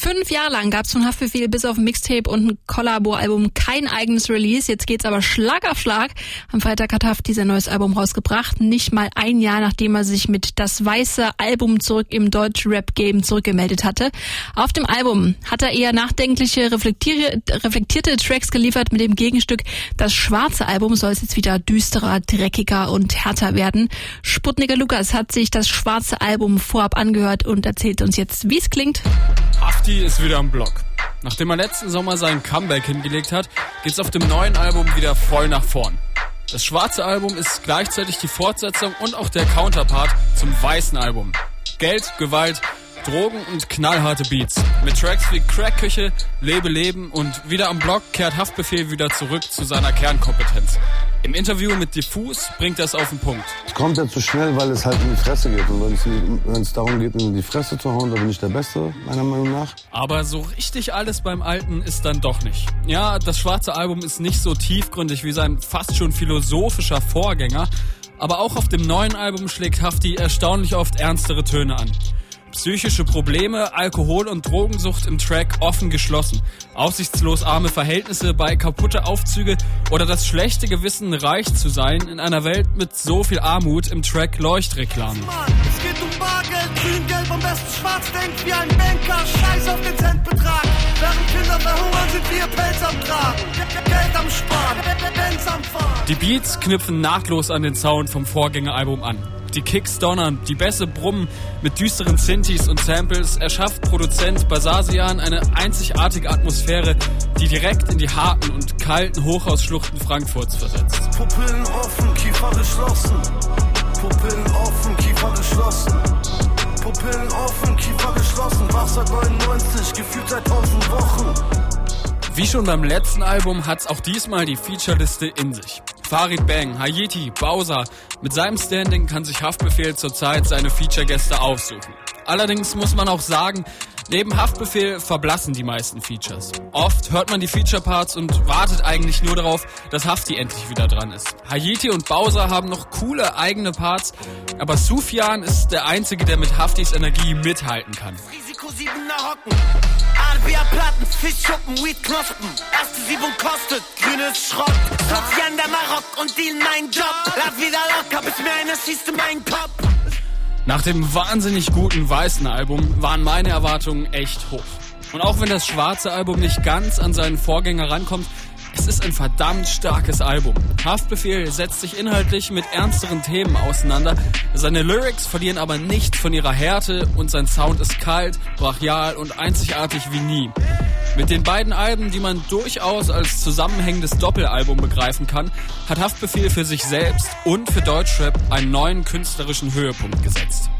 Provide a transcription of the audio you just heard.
Fünf Jahre lang gab es von Haftbefehl bis auf ein Mixtape und ein Collabo-Album kein eigenes Release. Jetzt geht's aber Schlag auf Schlag. Am Freitag hat Haft dieser neues Album rausgebracht. Nicht mal ein Jahr, nachdem er sich mit Das Weiße Album zurück im Deutsch-Rap-Game zurückgemeldet hatte. Auf dem Album hat er eher nachdenkliche, reflektierte Tracks geliefert mit dem Gegenstück. Das Schwarze Album soll es jetzt wieder düsterer, dreckiger und härter werden. Sputniker Lukas hat sich das Schwarze Album vorab angehört und erzählt uns jetzt, wie es klingt. Hafti ist wieder am Block. Nachdem er letzten Sommer seinen Comeback hingelegt hat, geht's auf dem neuen Album wieder voll nach vorn. Das schwarze Album ist gleichzeitig die Fortsetzung und auch der Counterpart zum weißen Album. Geld, Gewalt, Drogen und knallharte Beats. Mit Tracks wie Crackküche, Lebe Leben und wieder am Block kehrt Haftbefehl wieder zurück zu seiner Kernkompetenz. Im Interview mit Diffus bringt er es auf den Punkt. Es kommt ja zu schnell, weil es halt in die Fresse geht. Und wenn es darum geht, in die Fresse zu hauen, da bin ich der Beste, meiner Meinung nach. Aber so richtig alles beim Alten ist dann doch nicht. Ja, das schwarze Album ist nicht so tiefgründig wie sein fast schon philosophischer Vorgänger. Aber auch auf dem neuen Album schlägt Hafti erstaunlich oft ernstere Töne an. Psychische Probleme, Alkohol- und Drogensucht im Track offen geschlossen. Aussichtslos arme Verhältnisse bei kaputte Aufzüge oder das schlechte Gewissen, reich zu sein in einer Welt mit so viel Armut im Track Leuchtreklamen. Es geht um Bargeld, Grüngelb, am besten schwarz, denkt wie ein Banker, scheiß auf den Centbetrag. Während Kinder verhungern, sind wir Pelz am Tragen, Geld am Sparen, Benz am Fahren. Die Beats knüpfen nahtlos an den Sound vom Vorgängeralbum an. Die Kicks donnern, die Bässe brummen, mit düsteren Synthes und Samples erschafft Produzent Basasian eine einzigartige Atmosphäre, die direkt in die harten und kalten Hochhausschluchten Frankfurts versetzt. Pupillen offen, Kiefer geschlossen. Pupillen offen, Kiefer geschlossen. Pupillen offen, Kiefer geschlossen. Wach seit 99, gefühlt seit 1000 Wochen. Wie schon beim letzten Album hat's auch diesmal die Featureliste in sich. Farid Bang, Hayeti, Bowser. Mit seinem Standing kann sich Haftbefehl zurzeit seine Feature-Gäste aussuchen. Allerdings muss man auch sagen, neben Haftbefehl verblassen die meisten Features. Oft hört man die Feature-Parts und wartet eigentlich nur darauf, dass Hafti endlich wieder dran ist. Hayeti und Bowser haben noch coole eigene Parts, aber Sufjan ist der einzige, der mit Haftis Energie mithalten kann. Risiko 7er Hocken. Albia Platten, Fischschuppen, Weedknospen. Erste Siebung kostet, grünes Schrott. Sofian Marok und deal mein Job. Lad wieder locker, bis mir einer schießt in meinen Kopf. Nach dem wahnsinnig guten weißen Album waren meine Erwartungen echt hoch. Und auch wenn das schwarze Album nicht ganz an seinen Vorgänger rankommt, es ist ein verdammt starkes Album. Haftbefehl setzt sich inhaltlich mit ernsteren Themen auseinander. Seine Lyrics verlieren aber nicht von ihrer Härte und sein Sound ist kalt, brachial und einzigartig wie nie. Mit den beiden Alben, die man durchaus als zusammenhängendes Doppelalbum begreifen kann, hat Haftbefehl für sich selbst und für Deutschrap einen neuen künstlerischen Höhepunkt gesetzt.